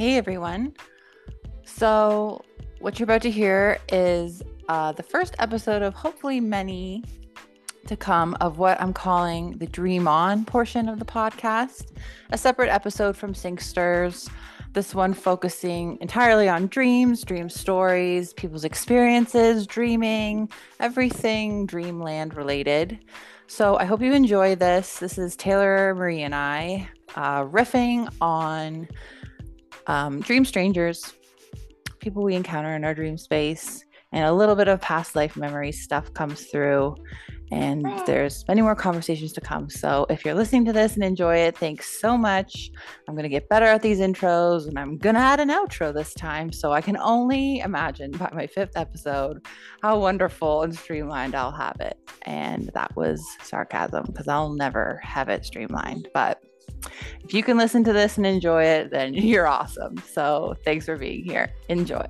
Hey everyone. So, what you're about to hear is uh, the first episode of hopefully many to come of what I'm calling the Dream On portion of the podcast, a separate episode from Syncsters. This one focusing entirely on dreams, dream stories, people's experiences, dreaming, everything dreamland related. So I hope you enjoy this. This is Taylor Marie and I uh, riffing on um, dream strangers, people we encounter in our dream space, and a little bit of past life memory stuff comes through and there's many more conversations to come. So if you're listening to this and enjoy it, thanks so much. I'm going to get better at these intros and I'm going to add an outro this time. So I can only imagine by my fifth episode how wonderful and streamlined I'll have it. And that was sarcasm because I'll never have it streamlined. But if you can listen to this and enjoy it, then you're awesome. So thanks for being here. Enjoy.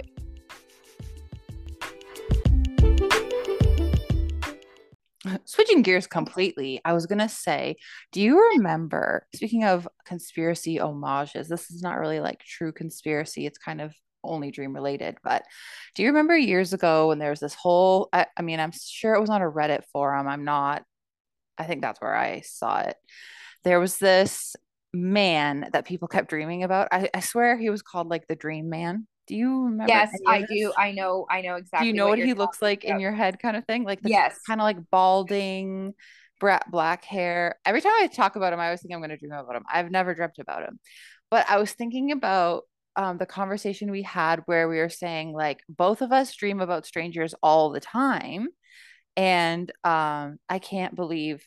Switching gears completely, I was going to say, do you remember, speaking of conspiracy homages, this is not really like true conspiracy, it's kind of only dream related, but do you remember years ago when there was this whole, I, I mean, I'm sure it was on a Reddit forum. I'm not, I think that's where I saw it. There was this man that people kept dreaming about. I, I swear he was called like the Dream Man. Do you remember? Yes, I do. I know. I know exactly. Do you know what, what he looks like about. in your head, kind of thing? Like the yes, kind of like balding, brat black hair. Every time I talk about him, I always think I'm going to dream about him. I've never dreamt about him, but I was thinking about um, the conversation we had where we were saying like both of us dream about strangers all the time, and um, I can't believe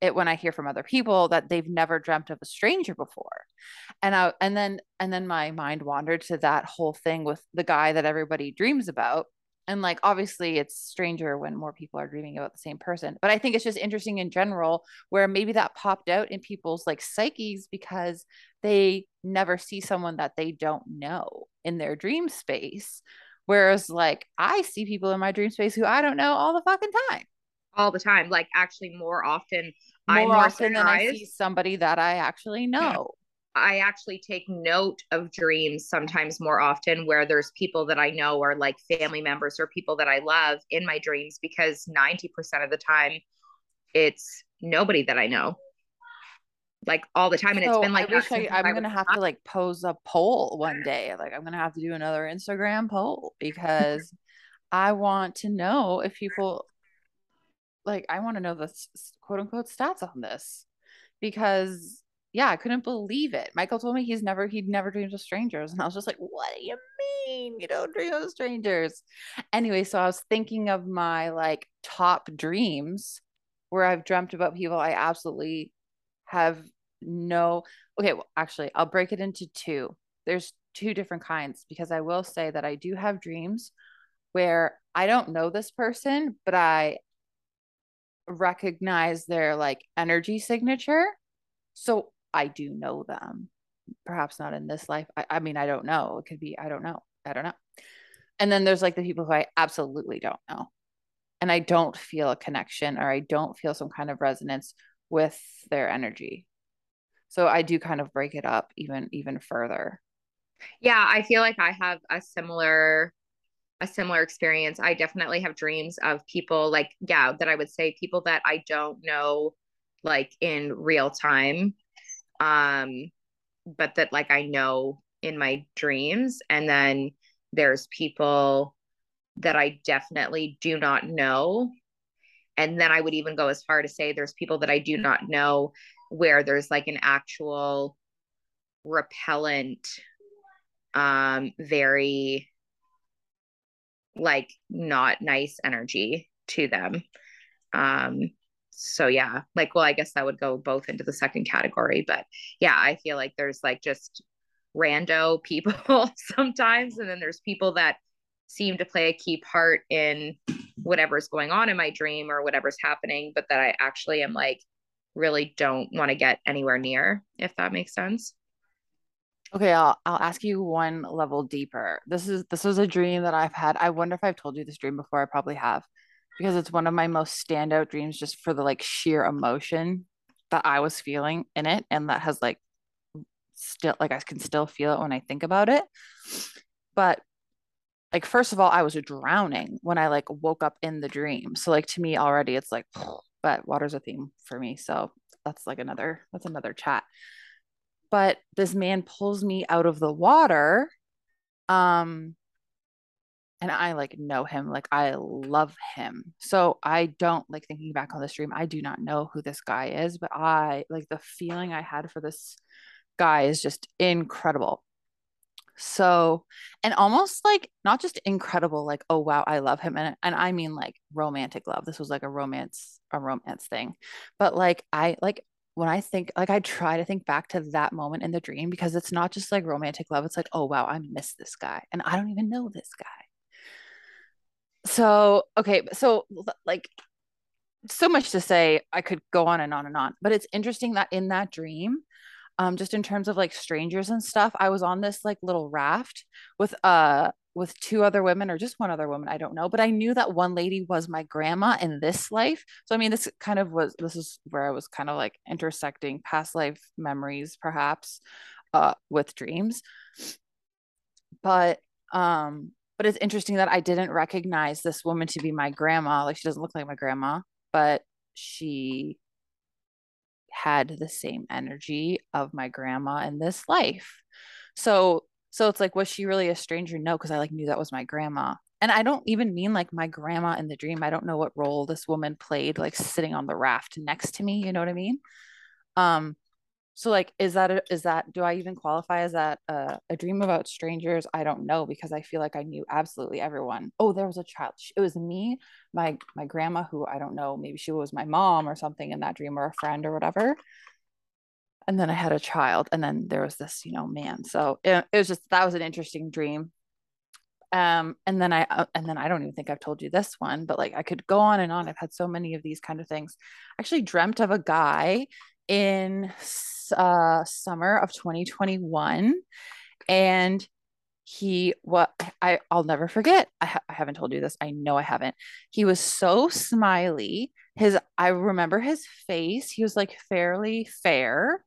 it when I hear from other people that they've never dreamt of a stranger before. And I and then and then my mind wandered to that whole thing with the guy that everybody dreams about. And like obviously it's stranger when more people are dreaming about the same person. But I think it's just interesting in general where maybe that popped out in people's like psyches because they never see someone that they don't know in their dream space. Whereas like I see people in my dream space who I don't know all the fucking time all the time. Like actually more often more, more often than I see somebody that I actually know. I actually take note of dreams sometimes more often where there's people that I know or like family members or people that I love in my dreams because 90% of the time it's nobody that I know. Like all the time. And so it's been like I wish I, I'm gonna have to like pose a poll one day. Like I'm gonna have to do another Instagram poll because I want to know if people like I want to know the quote unquote stats on this because yeah, I couldn't believe it. Michael told me he's never he'd never dreamed of strangers, and I was just like, "What do you mean you don't dream of strangers?" Anyway, so I was thinking of my like top dreams where I've dreamt about people I absolutely have no. Okay, well, actually, I'll break it into two. There's two different kinds because I will say that I do have dreams where I don't know this person, but I recognize their like energy signature. So I do know them. Perhaps not in this life. I, I mean, I don't know. It could be, I don't know. I don't know. And then there's like the people who I absolutely don't know. And I don't feel a connection or I don't feel some kind of resonance with their energy. So I do kind of break it up even even further. Yeah, I feel like I have a similar a similar experience. I definitely have dreams of people like, yeah, that I would say people that I don't know like in real time. Um, but that like I know in my dreams. And then there's people that I definitely do not know. And then I would even go as far to say there's people that I do not know where there's like an actual repellent, um, very like not nice energy to them. Um, so yeah, like, well, I guess that would go both into the second category, but yeah, I feel like there's like just rando people sometimes, and then there's people that seem to play a key part in whatever's going on in my dream or whatever's happening, but that I actually am like really don't want to get anywhere near, if that makes sense. Okay, I'll I'll ask you one level deeper. This is this was a dream that I've had. I wonder if I've told you this dream before. I probably have, because it's one of my most standout dreams just for the like sheer emotion that I was feeling in it, and that has like still like I can still feel it when I think about it. But like first of all, I was drowning when I like woke up in the dream. So like to me already it's like but water's a theme for me. So that's like another that's another chat. But this man pulls me out of the water um and I like know him, like I love him. So I don't like thinking back on the stream. I do not know who this guy is, but I like the feeling I had for this guy is just incredible. So, and almost like not just incredible, like, oh wow, I love him. And and I mean like romantic love. This was like a romance, a romance thing. But like I like when I think like I try to think back to that moment in the dream because it's not just like romantic love. It's like, oh wow, I miss this guy. And I don't even know this guy so okay so like so much to say i could go on and on and on but it's interesting that in that dream um just in terms of like strangers and stuff i was on this like little raft with uh with two other women or just one other woman i don't know but i knew that one lady was my grandma in this life so i mean this kind of was this is where i was kind of like intersecting past life memories perhaps uh with dreams but um but it's interesting that I didn't recognize this woman to be my grandma. Like she doesn't look like my grandma, but she had the same energy of my grandma in this life. So so it's like was she really a stranger? No, because I like knew that was my grandma. And I don't even mean like my grandma in the dream. I don't know what role this woman played like sitting on the raft next to me, you know what I mean? Um so like, is that a, is that do I even qualify as that uh, a dream about strangers? I don't know because I feel like I knew absolutely everyone. Oh, there was a child. It was me, my my grandma, who I don't know, maybe she was my mom or something in that dream, or a friend or whatever. And then I had a child, and then there was this, you know, man. So it, it was just that was an interesting dream. Um, and then I uh, and then I don't even think I've told you this one, but like I could go on and on. I've had so many of these kind of things. I actually dreamt of a guy in uh, summer of 2021 and he what I I'll never forget. I, ha- I haven't told you this. I know I haven't. He was so smiley. His I remember his face. He was like fairly fair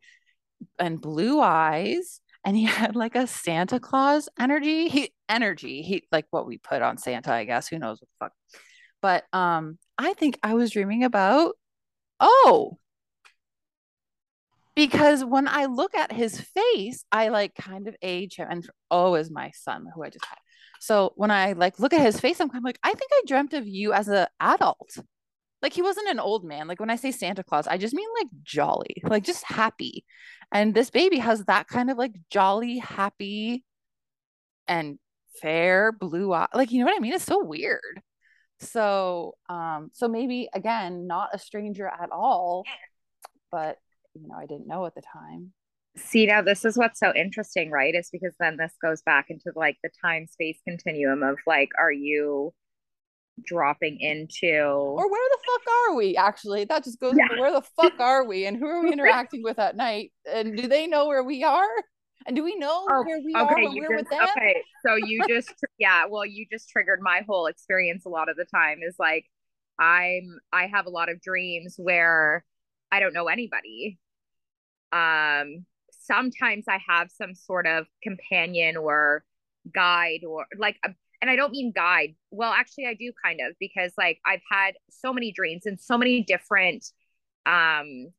and blue eyes and he had like a Santa Claus energy. He energy. He like what we put on Santa, I guess. Who knows what the fuck. But um I think I was dreaming about oh, because when I look at his face, I like kind of age him. And oh, is my son who I just had. So when I like look at his face, I'm kind of like, I think I dreamt of you as an adult. Like he wasn't an old man. Like when I say Santa Claus, I just mean like jolly, like just happy. And this baby has that kind of like jolly, happy, and fair blue eye. Like you know what I mean? It's so weird. So um, so maybe again, not a stranger at all, but you know I didn't know at the time. See now this is what's so interesting, right? Is because then this goes back into like the time space continuum of like, are you dropping into or where the fuck are we actually? That just goes yeah. where the fuck are we and who are we interacting with at night? And do they know where we are? And do we know oh, where we okay, are when we're just, with them? okay so you just yeah well you just triggered my whole experience a lot of the time is like i'm i have a lot of dreams where i don't know anybody. Um, sometimes I have some sort of companion or guide or like, and I don't mean guide. Well, actually, I do kind of because like I've had so many dreams and so many different, um,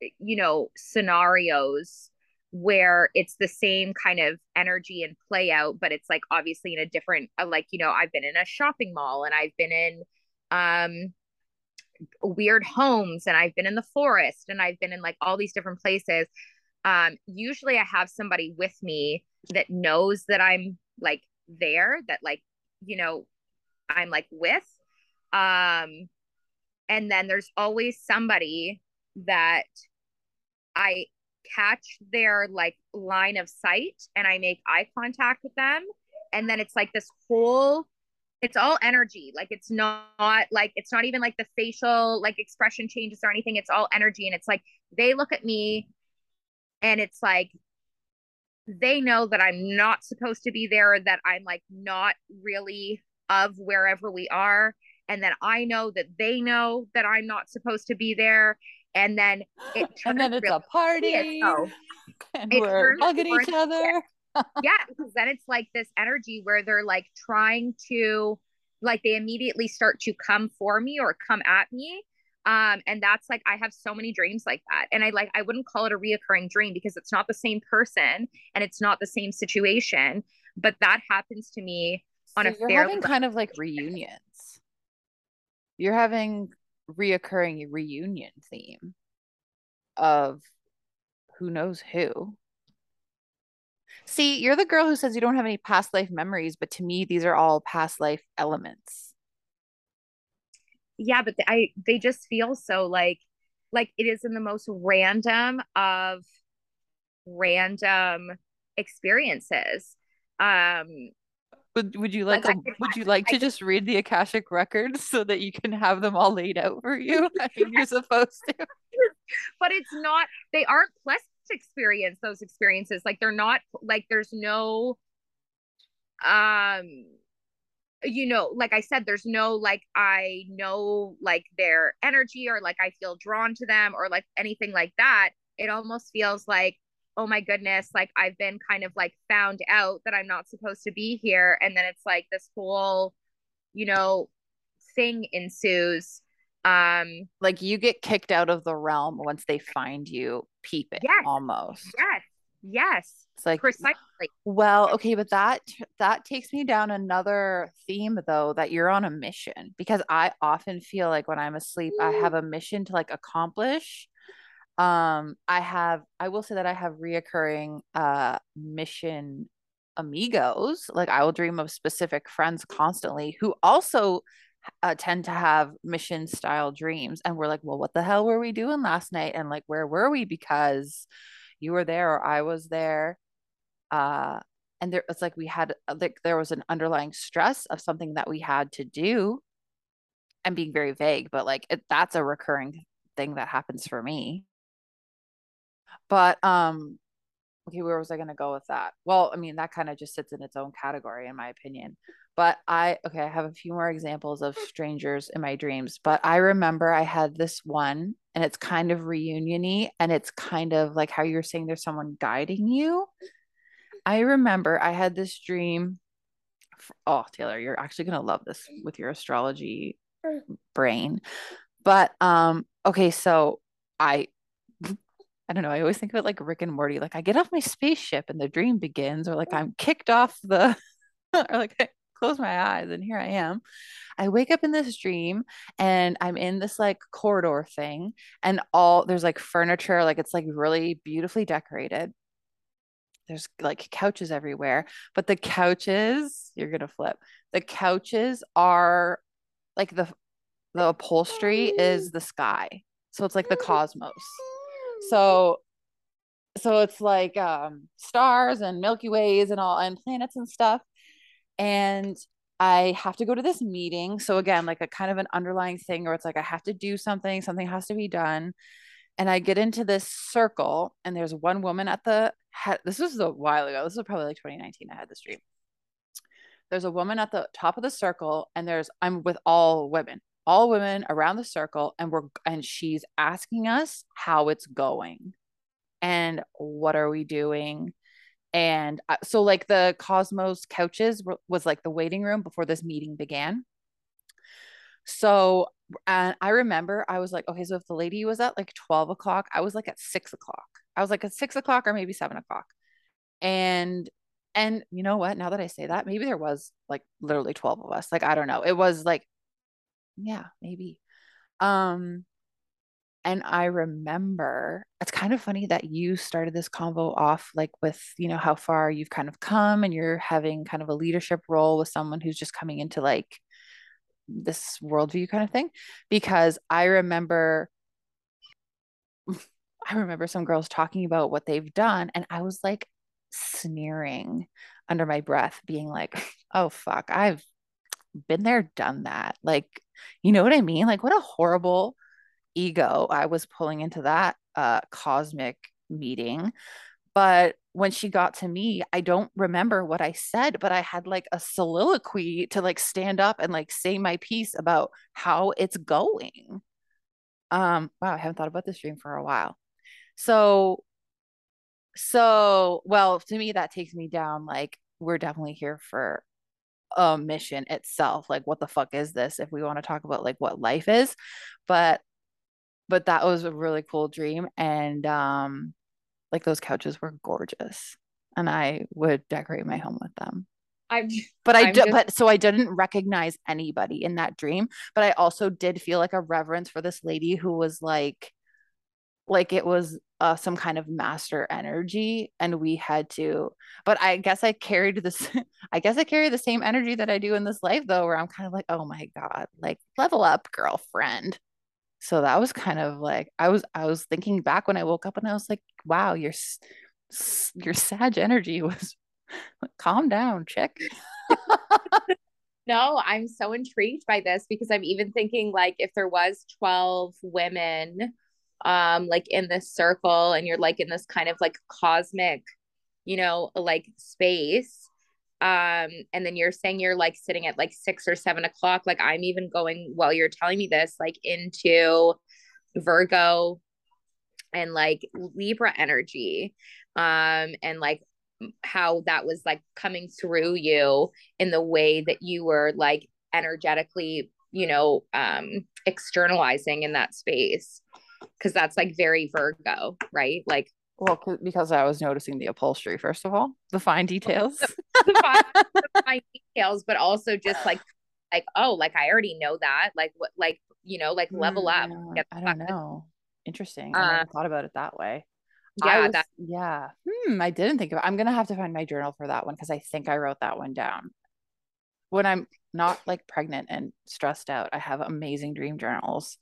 you know, scenarios where it's the same kind of energy and play out, but it's like obviously in a different, uh, like, you know, I've been in a shopping mall and I've been in, um, weird homes and I've been in the forest and I've been in like all these different places. Um, usually I have somebody with me that knows that I'm like there, that like, you know, I'm like with. Um, and then there's always somebody that I catch their like line of sight and I make eye contact with them. And then it's like this whole it's all energy like it's not like it's not even like the facial like expression changes or anything it's all energy and it's like they look at me and it's like they know that i'm not supposed to be there that i'm like not really of wherever we are and then i know that they know that i'm not supposed to be there and then it and then it's really a party. so. and it we're hugging each other. Yeah. Because then it's like this energy where they're like trying to like they immediately start to come for me or come at me um and that's like i have so many dreams like that and i like i wouldn't call it a reoccurring dream because it's not the same person and it's not the same situation but that happens to me on so a you're having kind of like reunions you're having reoccurring reunion theme of who knows who See, you're the girl who says you don't have any past life memories, but to me, these are all past life elements. Yeah, but I they just feel so like like it is in the most random of random experiences. Um would would you like, like a, would you like I, to just read the Akashic records so that you can have them all laid out for you? I you're supposed to. but it's not they aren't pleasant experience those experiences like they're not like there's no um you know like i said there's no like i know like their energy or like i feel drawn to them or like anything like that. It almost feels like oh my goodness like i've been kind of like found out that i'm not supposed to be here. And then it's like this whole you know thing ensues um like you get kicked out of the realm once they find you peeping yes, almost. Yes yes it's like precisely. well okay but that that takes me down another theme though that you're on a mission because i often feel like when i'm asleep i have a mission to like accomplish. Um i have i will say that i have reoccurring uh mission amigos. Like i will dream of specific friends constantly who also uh, tend to have mission style dreams and we're like well what the hell were we doing last night? And like where were we? Because you were there or i was there. Uh and there it's like we had like there was an underlying stress of something that we had to do. I'm being very vague but like it, that's a recurring thing that happens for me. But um okay where was i going to go with that? Well i mean that kind of just sits in its own category in my opinion but I, okay, I have a few more examples of strangers in my dreams. But I remember I had this one and it's kind of reuniony and it's kind of like how you're saying there's someone guiding you. I remember I had this dream. For, oh, Taylor, you're actually going to love this with your astrology brain. But um okay, so I I don't know, I always think of it like Rick and Morty. Like I get off my spaceship and the dream begins or like I'm kicked off the or like close my eyes and here I am. I wake up in this dream and I'm in this like corridor thing and all there's like furniture, like it's like really beautifully decorated. There's like couches everywhere, but the couches, you're going to flip. The couches are like the the upholstery is the sky. So it's like the cosmos. So so it's like um stars and milky ways and all and planets and stuff and I have to go to this meeting. So again, like a kind of an underlying thing where it's like I have to do something, something has to be done. And I get into this circle, and there's one woman at the head. This was a while ago. This was probably like 2019. I had this dream. There's a woman at the top of the circle, and there's I'm with all women, all women around the circle, and we're and she's asking us how it's going, and what are we doing, and uh, so like the cosmos couches was like the waiting room before this meeting began. So and i remember i was like okay so if the lady was at like 12 o'clock i was like at 6 o'clock. I was like at 6 o'clock or maybe 7 o'clock. And and you know what? Now that i say that maybe there was like literally 12 of us. Like i don't know. It was like yeah maybe. Um and I remember it's kind of funny that you started this convo off like with, you know, how far you've kind of come and you're having kind of a leadership role with someone who's just coming into like this worldview kind of thing. Because I remember I remember some girls talking about what they've done, and I was like sneering under my breath, being like, oh, fuck, I've been there, done that. Like, you know what I mean? Like, what a horrible ego I was pulling into that uh, cosmic meeting. But when she got to me, I don't remember what I said, but I had like a soliloquy to like stand up and like say my piece about how it's going. Um, wow, I haven't thought about this dream for a while. So, so well, to me, that takes me down like we're definitely here for a mission itself. Like, what the fuck is this? If we want to talk about like what life is, but but that was a really cool dream, and um, like those couches were gorgeous, and I would decorate my home with them. I'm But I did, but so I didn't recognize anybody in that dream. But I also did feel like a reverence for this lady who was like, like it was uh, some kind of master energy, and we had to. But I guess I carried this. I guess I carry the same energy that I do in this life, though, where I'm kind of like, oh my god, like level up, girlfriend. So that was kind of like I was. I was thinking back when I woke up, and I was like, wow, your your Sag energy was. Calm down, chick. No, I'm so intrigued by this because I'm even thinking like if there was 12 women um like in this circle and you're like in this kind of like cosmic, you know, like space. Um, and then you're saying you're like sitting at like six or seven o'clock. Like I'm even going while you're telling me this, like into Virgo and like Libra energy. Um, and like how that was like coming through you in the way that you were like energetically you know um externalizing in that space because that's like very virgo right like Well, 'cause- because I was noticing the upholstery, first of all, the fine details. the fine, the fine details but also just like like oh like i already know that like what like you know like level up Mm, I don't know. Interesting. I Uh, never thought about it that way. Yeah was, that yeah. Hmm, I didn't think of It. I'm gonna have to find my journal for that one because I think I wrote that one down. When I'm not like pregnant and stressed out, I have amazing dream journals.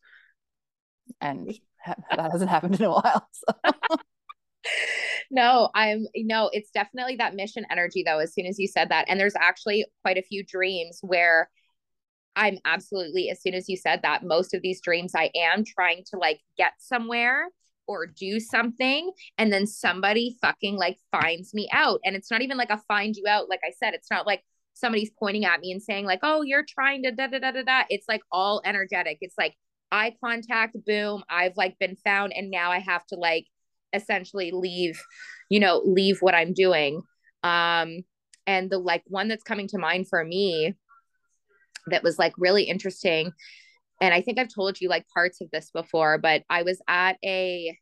And that hasn't happened in a while. So. No i'm no it's definitely that mission energy though as soon as you said that. And there's actually quite a few dreams where i'm absolutely as soon as you said that most of these dreams i am trying to like get somewhere or do something and then somebody fucking like finds me out. And it's not even like a find you out like i said it's not like somebody's pointing at me and saying like oh you're trying to da da da da da. It's like all energetic. It's like eye contact boom i've like been found and now i have to like essentially leave you know leave what i'm doing. Um and the like one that's coming to mind for me that was like really interesting and i think i've told you like parts of this before but i was at a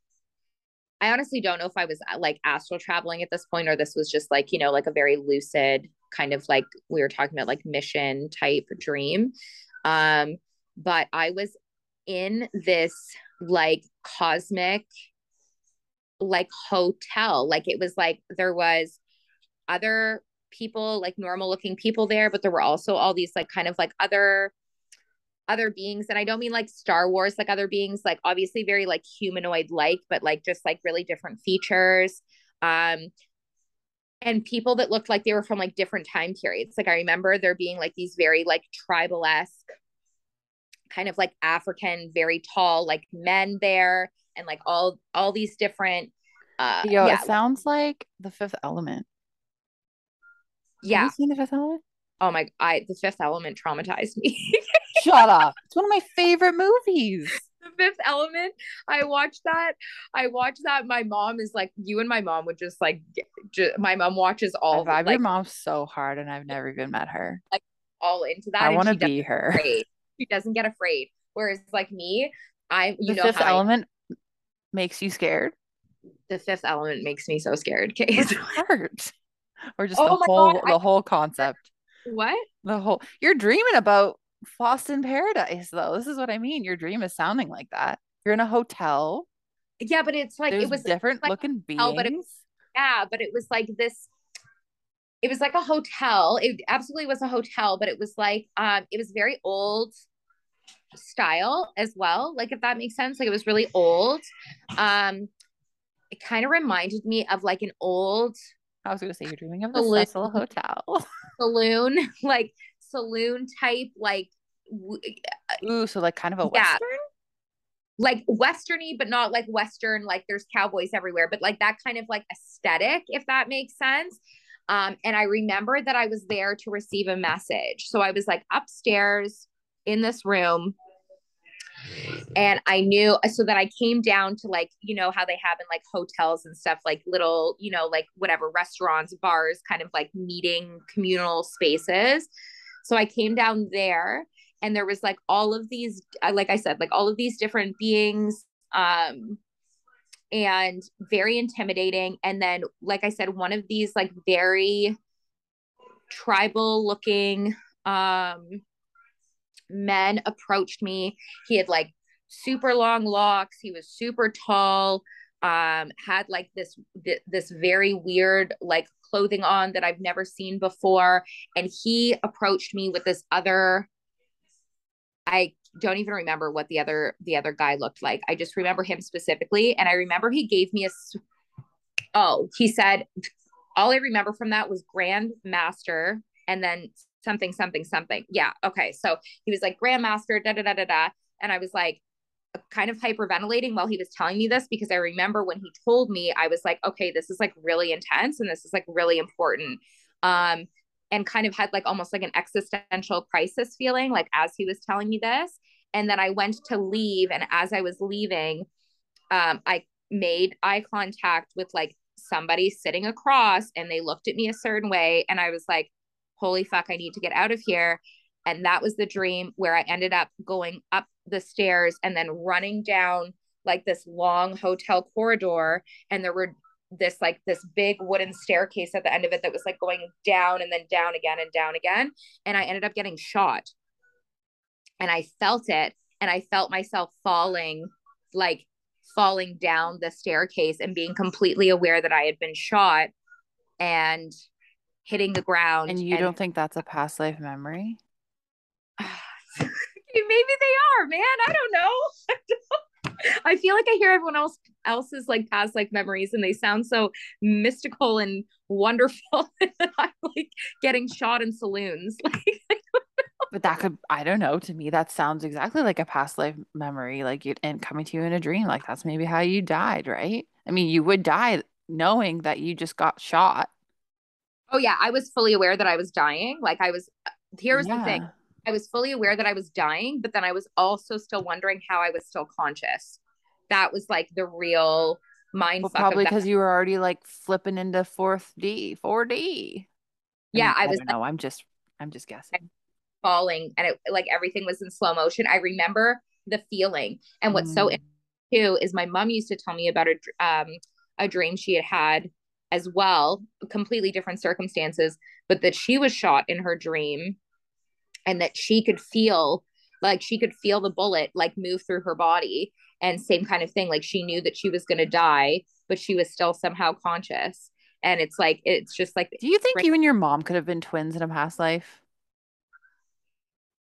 i honestly don't know if i was like astral traveling at this point or this was just like you know like a very lucid kind of like we were talking about like mission type dream. Um but i was in this like cosmic like hotel. Like it was like there was other people like normal looking people there but there were also all these like kind of like other other beings. And i don't mean like star wars like other beings like obviously very like humanoid like but like just like really different features. Um and people that looked like they were from like different time periods. Like i remember there being like these very like tribal-esque kind of like african very tall like men there and like all all these different uh Yo, yeah it sounds like the fifth element. Have yeah you seen the fifth element? oh my i the fifth element traumatized me Shut up. It's one of my favorite movies. the fifth element i watched that i watched that my mom is like you and my mom would just like get, ju- my mom watches all. I vibe like your mom so hard and I've never even met her. Like all into that I want to be her. afraid she doesn't get afraid whereas like me i you The know fifth element makes you scared. the fifth element makes me so scared hurt. Or just Oh the whole God, I- the whole concept. what The whole you're dreaming about lost in paradise though. This is what I mean. Your dream is sounding like that. You're in a hotel. yeah but it's like There's it was different like looking beings. but yeah but it was like this it was like a hotel it absolutely was a hotel but it was like um it was very old style as well like if that makes sense like it was really old um it kind of reminded me of like an old I was gonna say you're dreaming of the Saloon. Cecil Hotel. saloon like saloon type like w- Ooh, so like kind of a Yeah. western. like westerny but not like western like there's cowboys everywhere but like that kind of like aesthetic if that makes sense um and i remember that i was there to receive a message so i was like upstairs in this room And I knew so that I came down to like, you know, how they have in like hotels and stuff, like little, you know, like whatever restaurants, bars, kind of like meeting communal spaces. So I came down there and there was like all of these, uh, like I said, like all of these different beings. Um, and very intimidating. And then, like I said, one of these like very tribal looking um men approached me. He had like super long locks. He was super tall. Um, had like this this very weird like clothing on that I've never seen before. And he approached me with this other. I don't even remember what the other the other guy looked like. I just remember him specifically, and I remember he gave me a. Oh, he said, all I remember from that was Grand Master, and then something something something. Yeah, okay. So he was like Grandmaster, da da da da da, and I was like, kind of hyperventilating while he was telling me this because I remember when he told me, I was like, okay, this is like really intense and this is like really important. Um, and kind of had like almost like an existential crisis feeling, like as he was telling me this. And then I went to leave. And as I was leaving, um, I made eye contact with like somebody sitting across and they looked at me a certain way. And I was like, holy fuck, I need to get out of here. And that was the dream where I ended up going up the stairs and then running down like this long hotel corridor. And there were this like this big wooden staircase at the end of it that was like going down and then down again and down again. And I ended up getting shot. And I felt it. And I felt myself falling, like falling down the staircase and being completely aware that I had been shot and hitting the ground. And you and- don't think that's a past life memory? maybe they are, man. I don't know. I feel like I hear everyone else else's like past like memories and they sound so mystical and wonderful. I'm like getting shot in saloons. Like but that could I don't know. To me, that sounds exactly like a past life memory, like you and coming to you in a dream. Like that's maybe how you died, right? I mean, you would die knowing that you just got shot. Oh yeah, I was fully aware that I was dying. Like I was here's yeah. the thing. I was fully aware that I was dying, but then I was also still wondering how I was still conscious. That was like the real mind. Well, probably because you were already like flipping into fourth D, 4D. Yeah, I, mean, I was. No, I'm just, I'm just guessing. Falling, and it like everything was in slow motion. I remember the feeling, and what's mm. so too is my mom used to tell me about a um a dream she had had as well, completely different circumstances, but that she was shot in her dream and that she could feel like she could feel the bullet like move through her body and same kind of thing like she knew that she was going to die but she was still somehow conscious. And it's like it's just like do you think right- you and your mom could have been twins in a past life?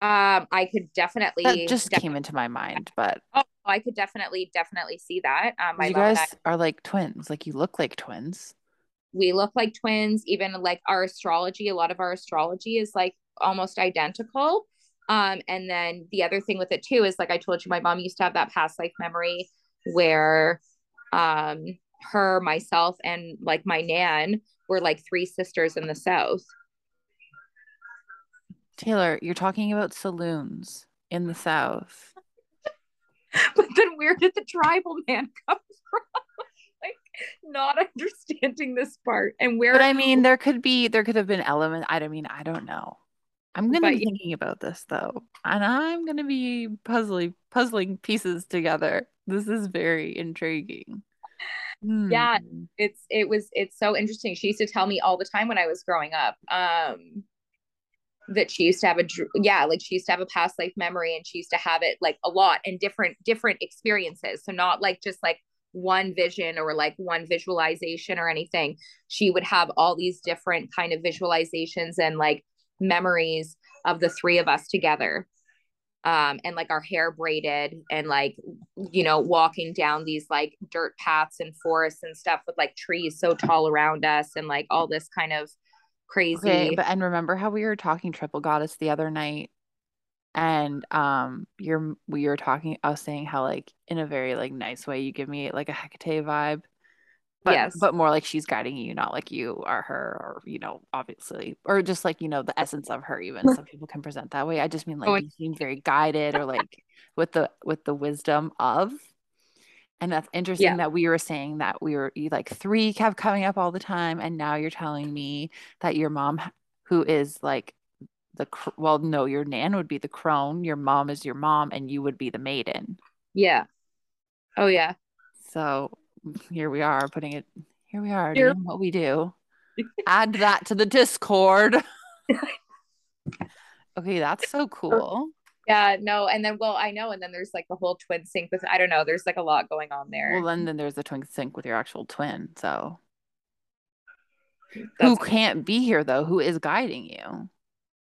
Um i could definitely that just came into my mind but oh i could definitely definitely see that. Um you guys are like twins. Like you look like twins we look like twins even like our astrology a lot of our astrology is like almost identical. Um, and then the other thing with it too is like I told you, my mom used to have that past life memory where um, her, myself, and like my nan were like three sisters in the South. Taylor, you're talking about saloons in the South. but then where did the tribal man come from? Not understanding this part and where But I mean there could be there could have been element I don't mean I don't know. I'm gonna but, be thinking about this though, and I'm gonna be puzzling puzzling pieces together. This is very intriguing. Yeah, hmm. it's it was it's so interesting. She used to tell me all the time when I was growing up. Um that she used to have a yeah like she used to have a past life memory and she used to have it like a lot and different different experiences so not like just like one vision or like one visualization or anything she would have all these different kind of visualizations and like memories of the three of us together. Um and like our hair braided and like you know walking down these like dirt paths and forests and stuff with like trees so tall around us and like all this kind of crazy okay, but and remember how we were talking triple goddess the other night and um you're we were talking i was saying how like in a very like nice way you give me like a hecate vibe but yes. but more like she's guiding you, not like you are her, or you know, obviously, or just like you know the essence of her. Even some people can present that way. I just mean like Oh, you seem very guided, or like with the with the wisdom of. And that's interesting Yeah. that we were saying that we were you like three kept coming up all the time, and now you're telling me that your mom, who is like the cr- well, no, your nan would be the crone, your mom is your mom, and you would be the maiden. Yeah. Oh yeah. So here we are putting it. Here we are Here- doing what we do. Add that to the Discord. okay, that's so oh, cool. Yeah, no, and then well, I know, and then there's like the whole twin sync with I don't know, there's like a lot going on there. Well, then, then there's the twin sync with your actual twin. So who That's- can't be here though? Who is guiding you?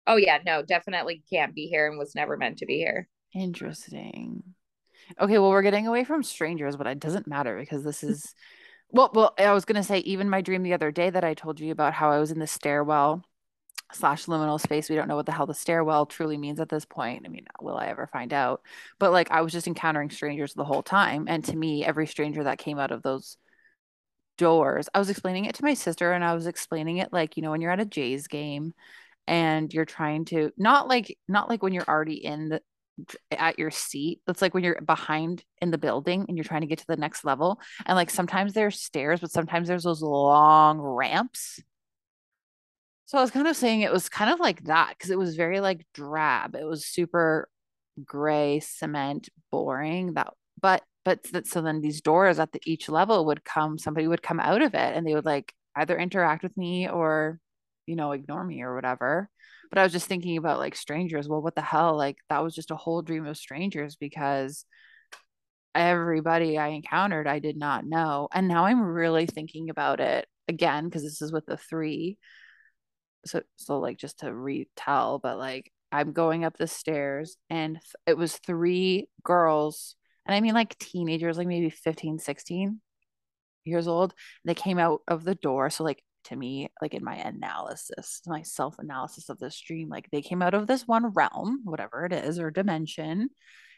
Oh yeah, no, definitely can't be here and was never meant to be here. Interesting. Okay, well, we're getting away from strangers, but it doesn't matter because this is well, well, I was gonna say even my dream the other day that I told you about how I was in the stairwell slash liminal space. We don't know what the hell the stairwell truly means at this point. I mean, will I ever find out? But like I was just encountering strangers the whole time. And to me, every stranger that came out of those doors, I was explaining it to my sister and I was explaining it like, you know, when you're at a Jays game and you're trying to not like not like when you're already in the at your seat. It's like when you're behind in the building and you're trying to get to the next level. And like sometimes there's stairs, but sometimes there's those long ramps. So I was kind of saying it was kind of like that because it was very like drab. It was super gray, cement, boring. That but but that so then these doors at the each level would come, somebody would come out of it and they would like either interact with me or, you know, ignore me or whatever. But I was just thinking about like strangers. Well, what the hell? Like that was just a whole dream of strangers because everybody I encountered I did not know. And now I'm really thinking about it again because this is with the three. So so like just to retell, but like I'm going up the stairs and th- it was three girls and I mean like teenagers, like maybe 15, 16 years old. They came out of the door. So like to me, like in my analysis, my self-analysis of this dream, like they came out of this one realm, whatever it is, or dimension,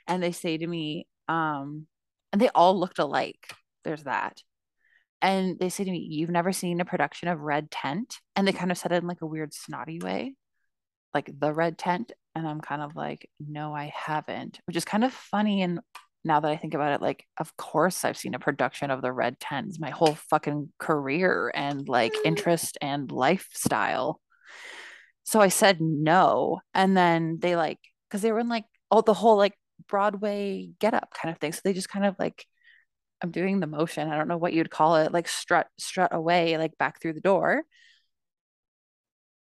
and they say to me, um, and they all looked alike. There's that. And they say to me, You've never seen a production of Red Tent? And they kind of said it in like a weird snotty way, like the Red Tent. And I'm kind of like, No, I haven't, which is kind of funny. And now that I think about it, like, of course I've seen a production of the Red Tents my whole fucking career and like mm. interest and lifestyle. So I said no. And then they like, because they were in like all the whole like Broadway get up kind of thing. So they just kind of like, I'm doing the motion. I don't know what you'd call it, like strut, strut away, like back through the door.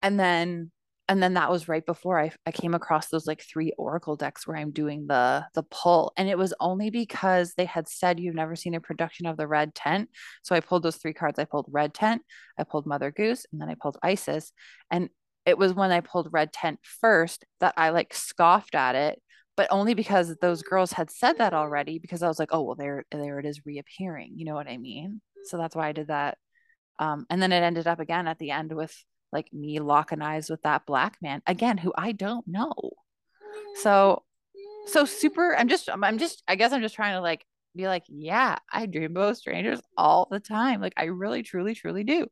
And then, and then that was right before I, I came across those like three Oracle decks where I'm doing the the pull. And it was only because they had said you've never seen a production of the Red Tent. So I pulled those three cards. I pulled Red Tent, I pulled Mother Goose, and then I pulled Isis. And it was when I pulled Red Tent first that I like scoffed at it but only because those girls had said that already because I was like, oh well there there it is reappearing. You know what I mean? So that's why I did that. Um, and then it ended up again at the end with like me locking eyes with that black man again, who I don't know. So mm-hmm. so super. I'm just I'm just I guess I'm just trying to like be like, yeah, I dream about strangers all the time. Like I really, truly, truly do.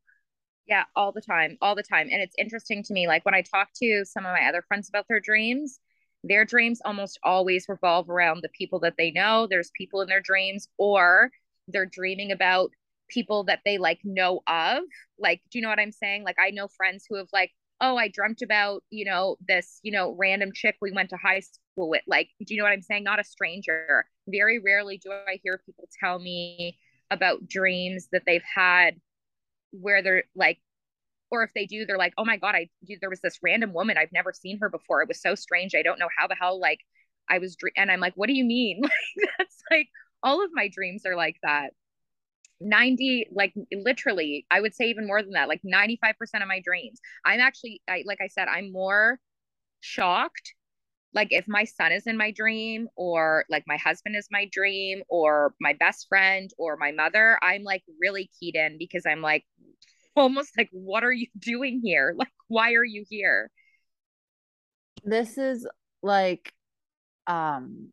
Yeah, all the time, all the time. And it's interesting to me, like when I talk to some of my other friends about their dreams, their dreams almost always revolve around the people that they know. There's people in their dreams, or they're dreaming about people that they like know of. Like, do you know what I'm saying? Like, I know friends who have like, oh, I dreamt about, you know, this, you know, random chick we went to high school with. Like, do you know what I'm saying? Not a stranger. Very rarely do I hear people tell me about dreams that they've had where they're like or if they do they're like oh my god i do. there was this random woman i've never seen her before it was so strange i don't know how the hell like i was and i'm like what do you mean like that's like all of my dreams are like that 90 like literally i would say even more than that like 95% of my dreams. I'm actually I, like i said i'm more shocked like if my son is in my dream or like my husband is my dream or my best friend or my mother i'm like really keyed in because i'm like almost like what are you doing here? Like why are you here? This is like, um,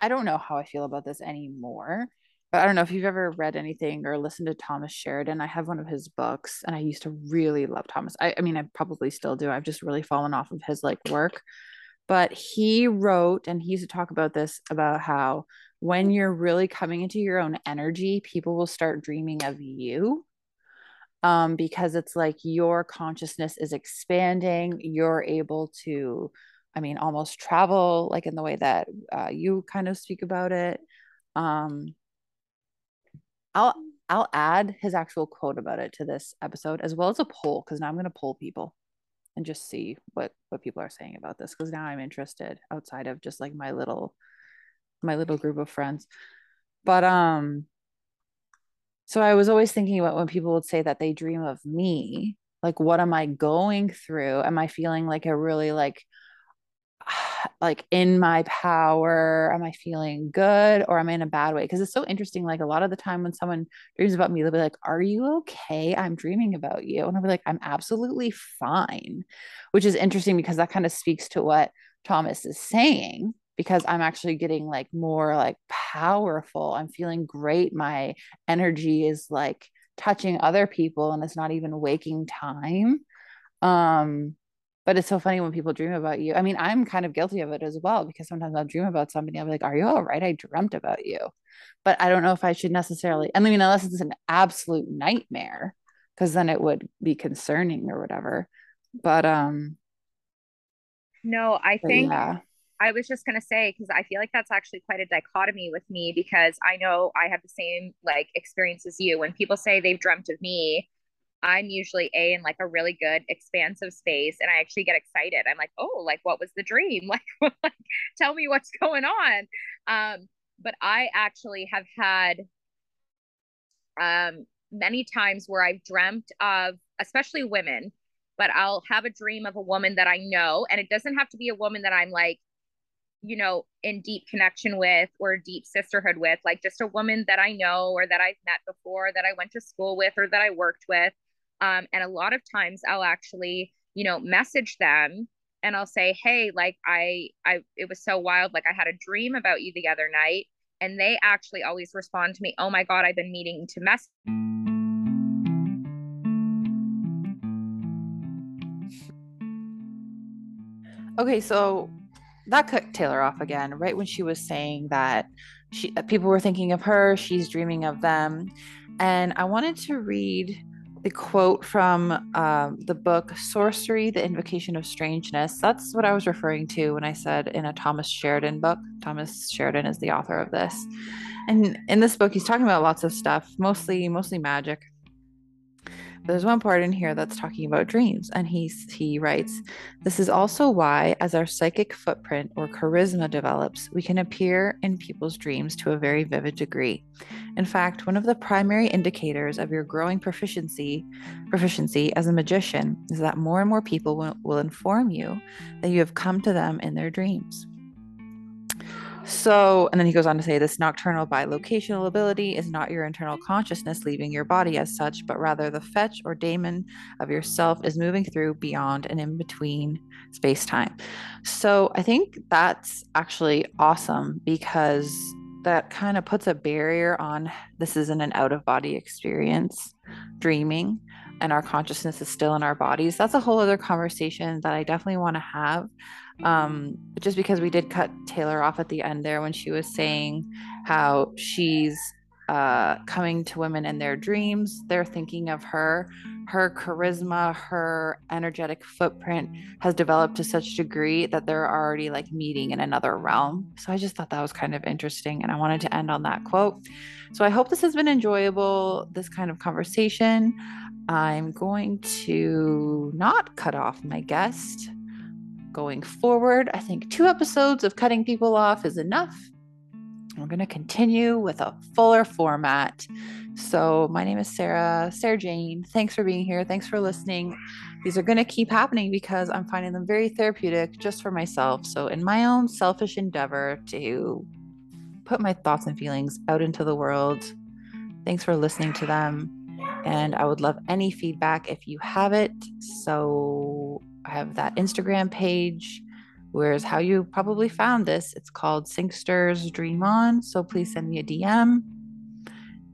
I don't know how I feel about this anymore, but I don't know if you've ever read anything or listened to Thomas Sheridan. I have one of his books and I used to really love Thomas. I, I mean, I probably still do. I've just really fallen off of his like work. But he wrote and he used to talk about this about how when you're really coming into your own energy, people will start dreaming of you. Um, because it's like your consciousness is expanding, you're able to, I mean, almost travel, like in the way that uh, you kind of speak about it. Um, I'll I'll add his actual quote about it to this episode as well as a poll because now I'm going to poll people and just see what what people are saying about this because now I'm interested outside of just like my little my little group of friends. But um so I was always thinking about when people would say that they dream of me, like what am I going through? Am I feeling like a really like like in my power am i feeling good or am i in a bad way? Because it's so interesting like a lot of the time when someone dreams about me they'll be like are you okay? I'm dreaming about you. And i'll be like i'm absolutely fine which is interesting because that kind of speaks to what thomas is saying because i'm actually getting like more like powerful. I'm feeling great. My energy is like touching other people and it's not even waking time. Um but it's so funny when people dream about you. I mean, I'm kind of guilty of it as well because sometimes I'll dream about somebody. I'll be like, Are you all right? I dreamt about you. But I don't know if I should necessarily, I mean, unless it's an absolute nightmare, because then it would be concerning or whatever. But, um, no, I think yeah. I was just going to say, because I feel like that's actually quite a dichotomy with me because I know I have the same like experience as you. When people say they've dreamt of me, I'm usually a in like a really good expansive space and I actually get excited. I'm like, oh, like what was the dream? Like, like tell me what's going on. Um, but I actually have had um many times where I've dreamt of especially women, but I'll have a dream of a woman that I know, and it doesn't have to be a woman that I'm like, you know, in deep connection with or deep sisterhood with, like just a woman that I know or that I've met before, that I went to school with or that I worked with um, and a lot of times I'll actually, you know, message them and I'll say, Hey, like I, I, it was so wild. Like I had a dream about you the other night. And they actually always respond to me, Oh my God, I've been meeting to mess. Okay, so that cut Taylor off again, right when she was saying that she people were thinking of her, she's dreaming of them. And I wanted to read the quote from um, the book Sorcery, The Invocation of Strangeness. That's what I was referring to when I said in a Thomas Sheridan book. Thomas Sheridan is the author of this. And in this book, he's talking about lots of stuff, mostly mostly magic there's one part in here that's talking about dreams, and he he writes, "This is also why, as our psychic footprint or charisma develops, we can appear in people's dreams to a very vivid degree. In fact, one of the primary indicators of your growing proficiency proficiency as a magician is that more and more people will, will inform you that you have come to them in their dreams." So, and then he goes on to say this nocturnal bilocational ability is not your internal consciousness leaving your body as such, but rather the fetch or daemon of yourself is moving through beyond and in between space time. So, I think that's actually awesome because that kind of puts a barrier on this isn't an out of body experience, dreaming, and our consciousness is still in our bodies. That's a whole other conversation that I definitely want to have um, just because we did cut Taylor off at the end there when she was saying how she's uh, coming to women in their dreams. They're thinking of her. Her charisma, her energetic footprint has developed to such degree that they're already like meeting in another realm. So I just thought that was kind of interesting. And I wanted to end on that quote. So I hope this has been enjoyable, this kind of conversation. I'm going to not cut off my guest going forward. I think two episodes of cutting people off is enough. We're going to continue with a fuller format. So, my name is Sarah, Sarah Jane. Thanks for being here. Thanks for listening. These are going to keep happening because I'm finding them very therapeutic just for myself. So, in my own selfish endeavor to put my thoughts and feelings out into the world, thanks for listening to them. And I would love any feedback if you have it. So, I have that Instagram page. Where's how you probably found this? It's called Singsters Dream On. So please send me a DM.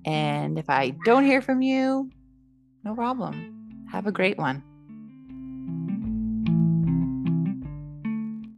And if I don't hear from you, no problem. Have a great one.